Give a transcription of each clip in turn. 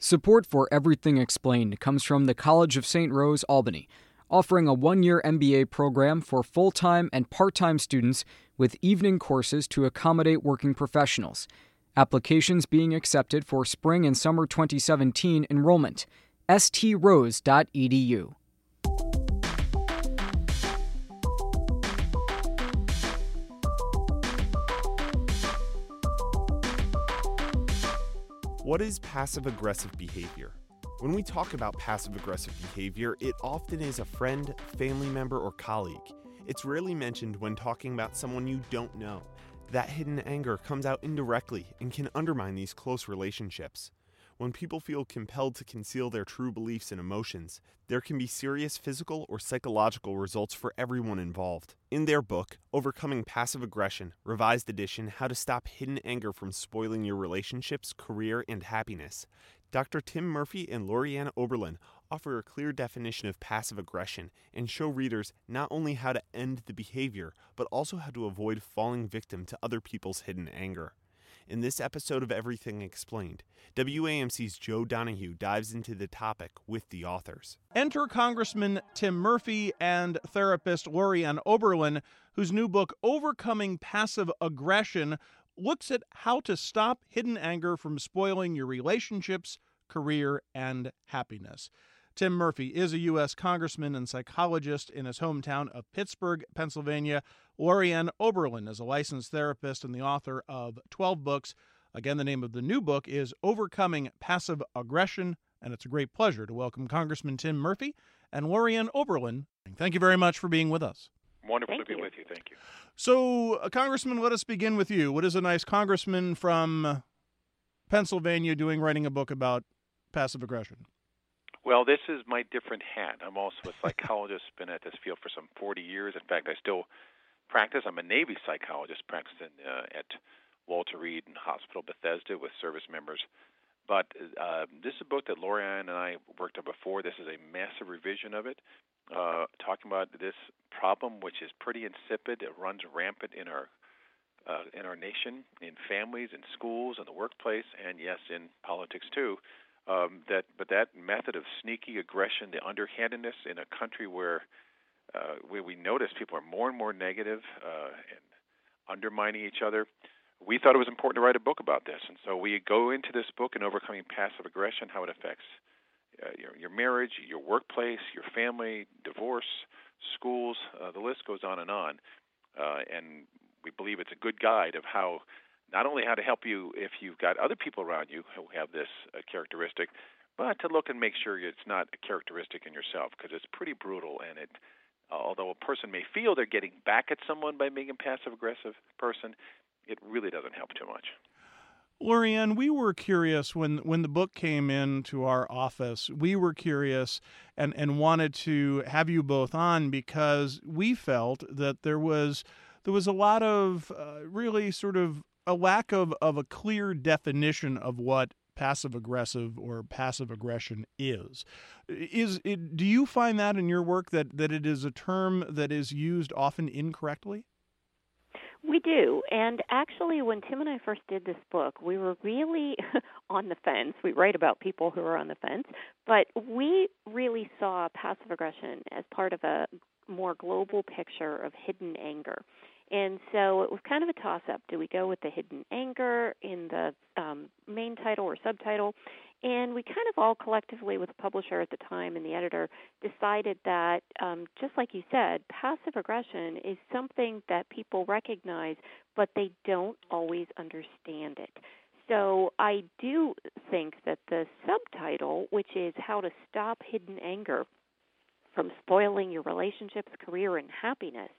Support for Everything Explained comes from the College of St. Rose, Albany, offering a one year MBA program for full time and part time students with evening courses to accommodate working professionals. Applications being accepted for spring and summer 2017 enrollment. strose.edu. What is passive aggressive behavior? When we talk about passive aggressive behavior, it often is a friend, family member, or colleague. It's rarely mentioned when talking about someone you don't know. That hidden anger comes out indirectly and can undermine these close relationships. When people feel compelled to conceal their true beliefs and emotions, there can be serious physical or psychological results for everyone involved. In their book, Overcoming Passive Aggression, Revised Edition How to Stop Hidden Anger from Spoiling Your Relationships, Career, and Happiness, Dr. Tim Murphy and Loriann Oberlin offer a clear definition of passive aggression and show readers not only how to end the behavior, but also how to avoid falling victim to other people's hidden anger. In this episode of Everything Explained, WAMC's Joe Donahue dives into the topic with the authors. Enter Congressman Tim Murphy and therapist Loriann Oberlin, whose new book, Overcoming Passive Aggression, looks at how to stop hidden anger from spoiling your relationships, career, and happiness. Tim Murphy is a U.S. congressman and psychologist in his hometown of Pittsburgh, Pennsylvania. Loriann Oberlin is a licensed therapist and the author of 12 books. Again, the name of the new book is Overcoming Passive Aggression, and it's a great pleasure to welcome Congressman Tim Murphy and Loriann Oberlin. Thank you very much for being with us. Wonderful Thank to be you. with you. Thank you. So, uh, Congressman, let us begin with you. What is a nice congressman from Pennsylvania doing writing a book about passive aggression? Well, this is my different hat. I'm also a psychologist, been at this field for some 40 years. In fact, I still practice. I'm a Navy psychologist practicing uh, at Walter Reed Hospital Bethesda with service members. But uh, this is a book that Loriann and I worked on before. This is a massive revision of it, uh, talking about this problem, which is pretty insipid. It runs rampant in our uh, in our nation, in families, in schools, in the workplace, and yes, in politics too. Um, that, but that method of sneaky aggression, the underhandedness in a country where uh, where we notice people are more and more negative uh, and undermining each other, we thought it was important to write a book about this. And so we go into this book in overcoming passive aggression, how it affects uh, your your marriage, your workplace, your family, divorce, schools. Uh, the list goes on and on. Uh, and we believe it's a good guide of how not only how to help you if you've got other people around you who have this uh, characteristic, but to look and make sure it's not a characteristic in yourself because it's pretty brutal and it. Uh, although a person may feel they're getting back at someone by being a passive aggressive person, it really doesn't help too much. Loriann, we were curious when when the book came into our office. We were curious and and wanted to have you both on because we felt that there was there was a lot of uh, really sort of a lack of of a clear definition of what passive aggressive or passive aggression is. Is it, do you find that in your work that that it is a term that is used often incorrectly? We do. And actually, when Tim and I first did this book, we were really on the fence. We write about people who are on the fence, but we really saw passive aggression as part of a more global picture of hidden anger. And so it was kind of a toss up. Do we go with the hidden anger in the um, main title or subtitle? And we kind of all collectively, with the publisher at the time and the editor, decided that, um, just like you said, passive aggression is something that people recognize, but they don't always understand it. So I do think that the subtitle, which is How to Stop Hidden Anger from Spoiling Your Relationships, Career, and Happiness,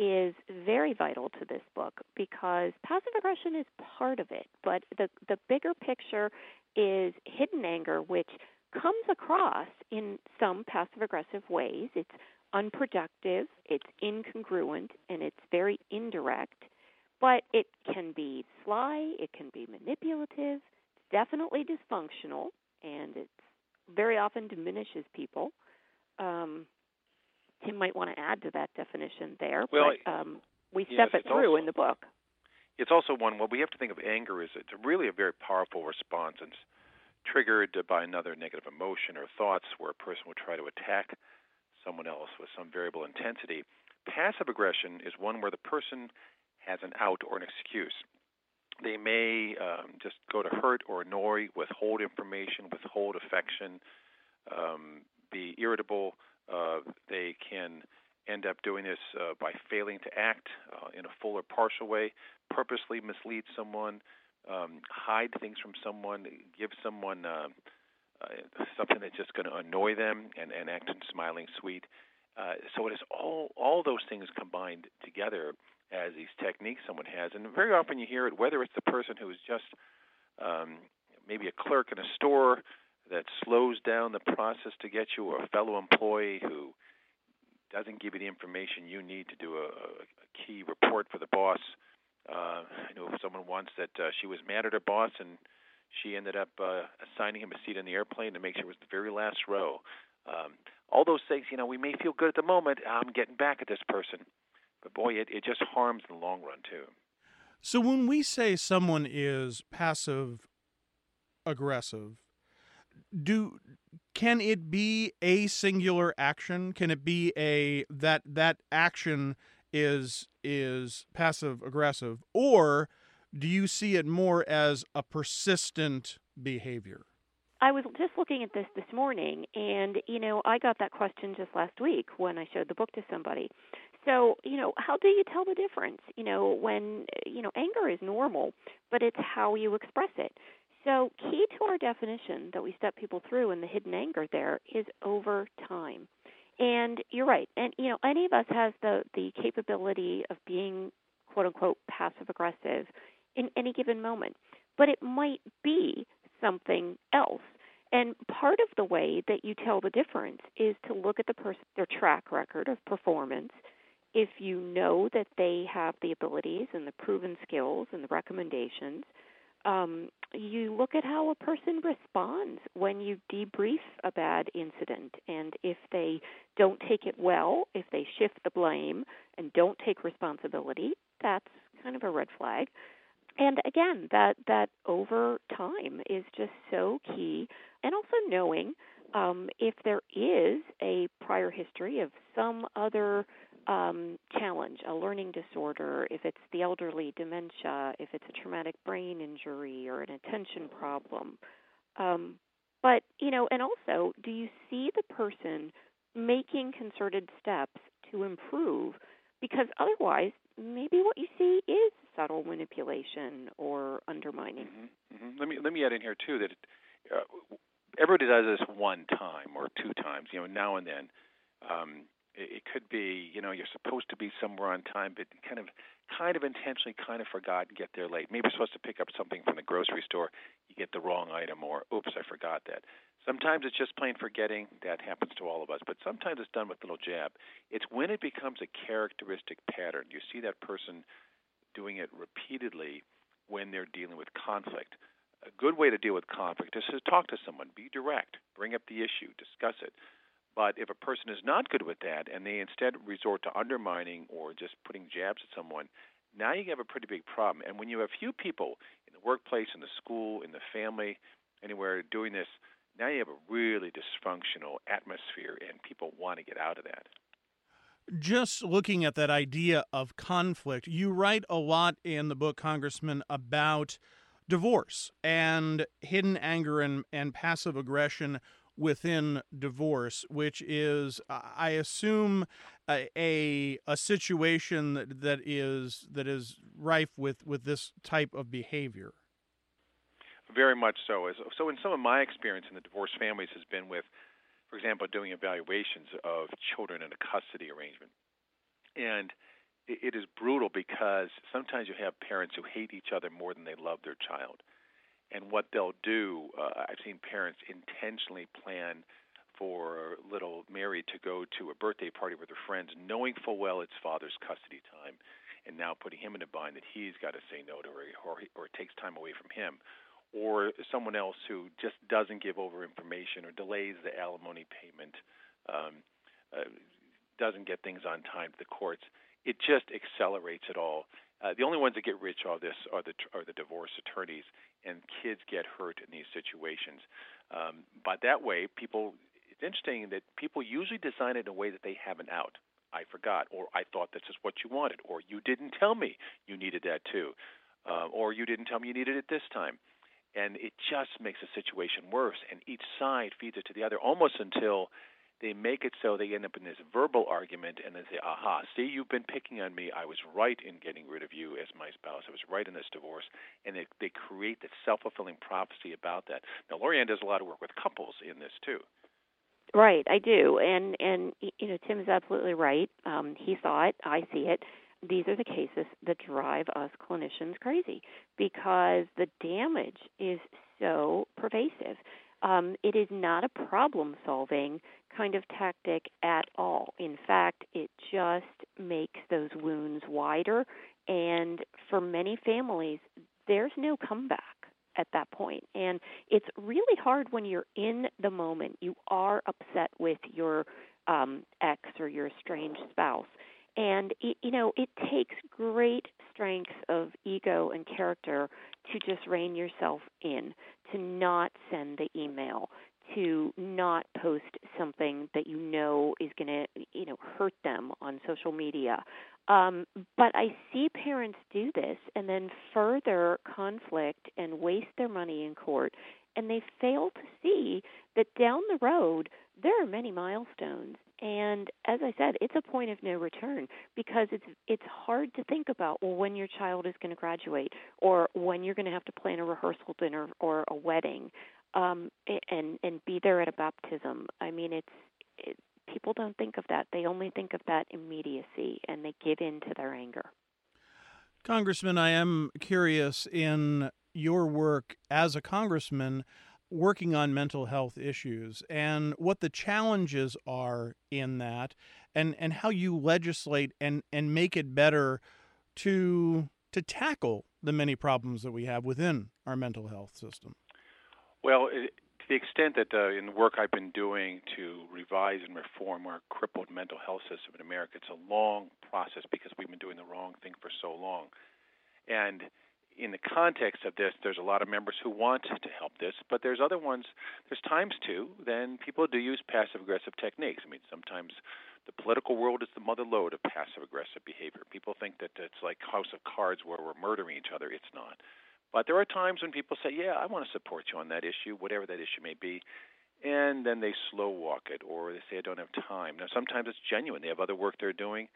is very vital to this book because passive aggression is part of it, but the the bigger picture is hidden anger which comes across in some passive aggressive ways. It's unproductive, it's incongruent, and it's very indirect, but it can be sly, it can be manipulative, it's definitely dysfunctional, and it very often diminishes people. Um, Tim might want to add to that definition there, Well, but um, we yes, step it through also- in the book. It's also one. What we have to think of anger is it's really a very powerful response and triggered by another negative emotion or thoughts where a person will try to attack someone else with some variable intensity. Passive aggression is one where the person has an out or an excuse. They may um, just go to hurt or annoy, withhold information, withhold affection, um, be irritable. Uh, they can end up doing this uh, by failing to act uh, in a full or partial way, purposely mislead someone, um, hide things from someone, give someone something that's just going to annoy them, and, and act smiling sweet. So it is all all those things combined together as these techniques someone has, and very often you hear it whether it's the person who is just um, maybe a clerk in a store that slows down the process to get you, or a fellow employee who doesn't give you the information you need to do a, a key report for the boss. Uh, I know someone once that uh, she was mad at her boss and she ended up uh, assigning him a seat in the airplane to make sure it was the very last row. Um, all those things, you know, we may feel good at the moment. I'm getting back at this person, but boy, it, it just harms in the long run too. So when we say someone is passive aggressive, do can it be a singular action? Can it be a that that action is is passive aggressive, or do you see it more as a persistent behavior? I was just looking at this this morning, and you know, I got that question just last week when I showed the book to somebody. So, you know, how do you tell the difference? You know, when you know anger is normal, but it's how you express it. So, key to our definition that we step people through in the hidden anger there is over time. And you're right. And you know, any of us has the the capability of being quote unquote passive aggressive in any given moment. But it might be something else. And part of the way that you tell the difference is to look at the person their track record of performance. If you know that they have the abilities and the proven skills and the recommendations, um, you look at how a person responds when you debrief a bad incident. And if they don't take it well, if they shift the blame and don't take responsibility, that's kind of a red flag. And again, that that over time is just so key, and also knowing um, if there is a prior history of some other um, challenge, a learning disorder, if it's the elderly, dementia, if it's a traumatic brain injury or an attention problem. Um, but, you know, and also, do you see the person making concerted steps to improve? Because otherwise, maybe what you see is subtle manipulation or undermining. Mm-hmm, mm-hmm. Let me let me add in here too that uh, everybody does this one time or two times, you know, now and then. Um, it, could be, you know, you're supposed to be somewhere on time, but kind of, kind of intentionally, kind of forgot and get there late. Maybe you're supposed to pick up something from the grocery store, you get the wrong item, or oops, I forgot that. Sometimes it's just plain forgetting. That happens to all of us. But sometimes it's done with a little jab. It's when it becomes a characteristic pattern. You see that person doing it repeatedly when they're dealing with conflict. A good way to deal with conflict is to talk to someone, be direct, bring up the issue, discuss it. But if a person is not good with that and they instead resort to undermining or just putting jabs at someone, now you have a pretty big problem. And when you have few people in the workplace, in the school, in the family, anywhere doing this, now you have a really dysfunctional atmosphere and people want to get out of that. Just looking at that idea of conflict, you write a lot in the book, Congressman, about divorce and hidden anger and, and passive aggression within divorce, which is, I assume, a a, situation that, that is that is rife with, with this type of behavior. Very much so. So, in some of my experience in the divorce families has been with, for example, doing evaluations of children in a custody arrangement, and it is brutal because sometimes you have parents who hate each other more than they love their child and what they'll do. Uh, I've seen parents intentionally plan for little Mary to go to a birthday party with her friends, knowing full well it's father's custody time, and now putting him in a bind that he's got to say no to her, or, or it takes time away from him, or someone else who just doesn't give over information or delays the alimony payment, um, uh, doesn't get things on time to the courts. It just accelerates it all Uh, the only ones that get rich of this are the are the divorce attorneys, and kids get hurt in these situations. Um, but that way, people. It's interesting that people usually design it in a way that they have an out. I forgot, or I thought this is what you wanted, or you didn't tell me you needed that too, uh, or you didn't tell me you needed it this time. And it just makes the situation worse, and each side feeds it to the other almost until they make it so they end up in this verbal argument and they say, aha, see, you've been picking on me. I was right in getting rid of you as my spouse. I was right in this divorce. And they, they create this self fulfilling prophecy about that. Now, Loriann does a lot of work with couples in this, too. Right, I do, and and you know Tim is absolutely right. Um, he saw it, I see it. These are the cases that drive us clinicians crazy because the damage is so pervasive. Um, it is not a problem solving kind of tactic at all. In fact, it just makes those wounds wider, and for many families, there's no comeback at that point. And it's really hard when you're in the moment. You are upset with your um, ex or your estranged spouse. And, you know, it takes great strength of ego and character to just rein yourself in, to not send the email, to not post something that you know is going to, you know, hurt them on social media. Um, but I see parents do this and then further conflict and waste their money in court, and they fail to see that down the road there are many milestones. And as I said, it's a point of no return because it's it's hard to think about well when your child is going to graduate or when you're going to have to plan a rehearsal dinner or a wedding um, and and be there at a baptism. I mean, it's it, people don't think of that. They only think of that immediacy, and they give in to their anger. Congressman, I am curious in your work as a congressman working on mental health issues and what the challenges are in that and, and how you legislate and, and make it better to to tackle the many problems that we have within our mental health system. Well, it, to the extent that uh, in the work I've been doing to revise and reform our crippled mental health system in America, it's a long process because we've been doing the wrong thing for so long. And in the context of this, there's a lot of members who want to help this, but there's other ones. There's times too. Then people do use passive aggressive techniques. I mean, sometimes the political world is the mother lode of passive aggressive behavior. People think that it's like House of Cards where we're murdering each other. It's not. But there are times when people say, "Yeah, I want to support you on that issue, whatever that issue may be," and then they slow walk it, or they say, "I don't have time." Now, sometimes it's genuine; they have other work they're doing,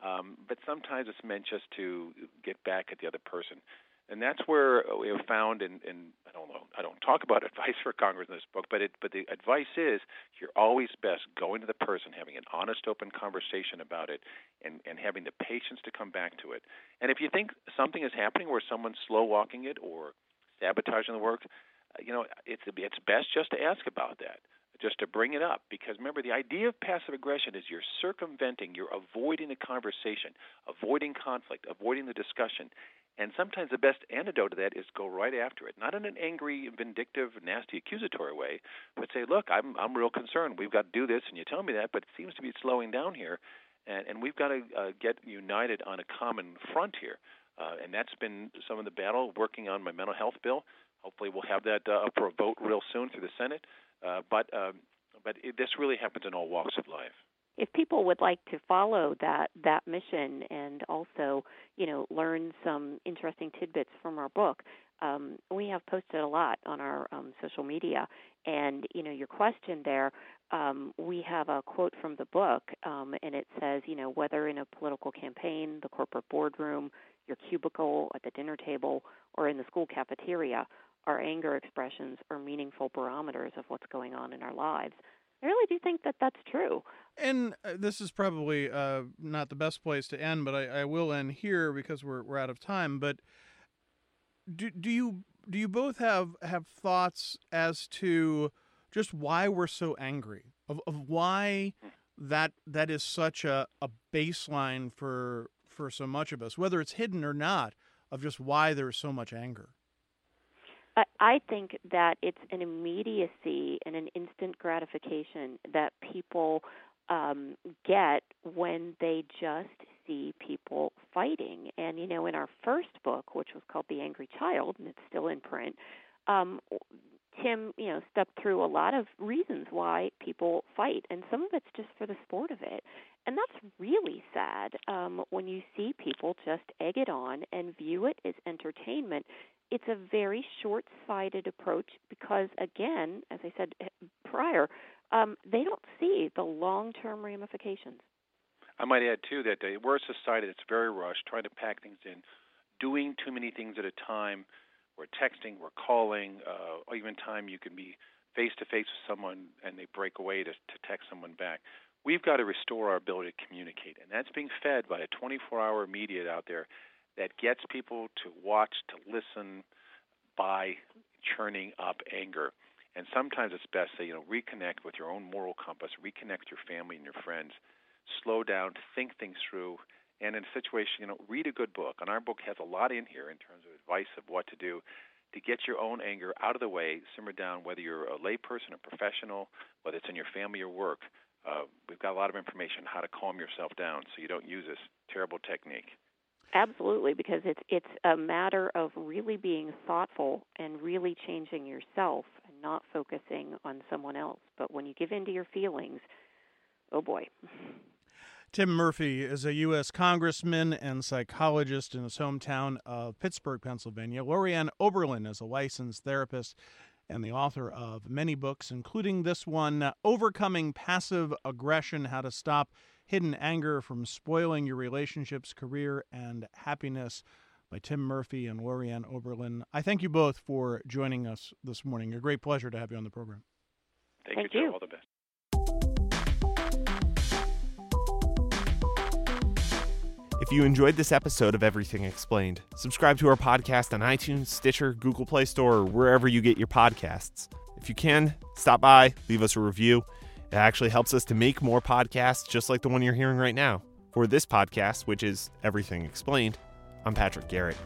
um, but sometimes it's meant just to get back at the other person and that's where we have found and, and I don't know I don't talk about advice for Congress in this book, but it but the advice is you're always best going to the person, having an honest, open conversation about it, and and having the patience to come back to it. And if you think something is happening where someone's slow walking it or sabotaging the work, uh, you know it's it's best just to ask about that just to bring it up because remember the idea of passive aggression is you're circumventing you're avoiding the conversation avoiding conflict avoiding the discussion and sometimes the best antidote to that is go right after it, not in an angry, vindictive, nasty, accusatory way, but say, "Look, I'm I'm real concerned. We've got to do this, and you tell me that, but it seems to be slowing down here, and and we've got to uh, get united on a common front here." Uh, and that's been some of the battle working on my mental health bill. Hopefully, we'll have that uh, up for a vote real soon through the Senate. Uh, but um, but it, this really happens in all walks of life if people would like to follow that that mission and also you know learn some interesting tidbits from our book um, we have posted a lot on our um, social media. And you know your question there um, we have a quote from the book um, and it says you know whether in a political campaign the corporate boardroom your cubicle at the dinner table or in the school cafeteria our anger expressions are meaningful barometers of what's going on in our lives I really do think that that's true. And uh, this is probably uh, not the best place to end, but I, I, will end here because we're we're out of time. But do do you do you both have have thoughts as to just why we're so angry of of why that that is such a, a baseline for for so much of us, whether it's hidden or not, of just why there is so much anger. I think that it's an immediacy and an instant gratification that people um, get when they just see people fighting. And, you know, in our first book, which was called The Angry Child, and it's still in print, um, Tim, you know, stepped through a lot of reasons why people fight, and some of it's just for the sport of it. And that's really sad um, when you see people just egg it on and view it as entertainment. It's a very short sighted approach because, again, as I said eh, prior, um, they don't see the long term ramifications. I might add, too, that we're a society that's very rushed, trying to pack things in, doing too many things at a time. We're texting, we're calling, uh, even time you can be face to face with someone and they break away to, to text someone back. We've got to restore our ability to communicate, and that's being fed by a 24 hour media out there that gets people to watch, to listen by churning up anger. And sometimes it's best to you know reconnect with your own moral compass, reconnect your family and your friends, slow down, think things through, and in a situation, you know, read a good book. And our book has a lot in here in terms of advice of what to do to get your own anger out of the way, simmer down, whether you're a layperson, a professional, whether it's in your family or work. Uh, we've got a lot of information on how to calm yourself down so you don't use this terrible technique. Absolutely, because it's it's a matter of really being thoughtful and really changing yourself and not focusing on someone else. But when you give in to your feelings, oh boy. Tim Murphy is a U.S. congressman and psychologist in his hometown of Pittsburgh, Pennsylvania. Loriann Oberlin is a licensed therapist and the author of many books, including this one, Overcoming Passive Aggression How to Stop Hidden Anger from Spoiling Your Relationships, Career, and Happiness by Tim Murphy and Loriann Oberlin. I thank you both for joining us this morning. A great pleasure to have you on the program. Thank, Thank you, Joe. you. All the best. If you enjoyed this episode of Everything Explained, subscribe to our podcast on iTunes, Stitcher, Google Play Store, or wherever you get your podcasts. If you can, stop by, leave us a review. It actually helps us to make more podcasts just like the one you're hearing right now. For this podcast, which is Everything Explained, I'm Patrick Garrett.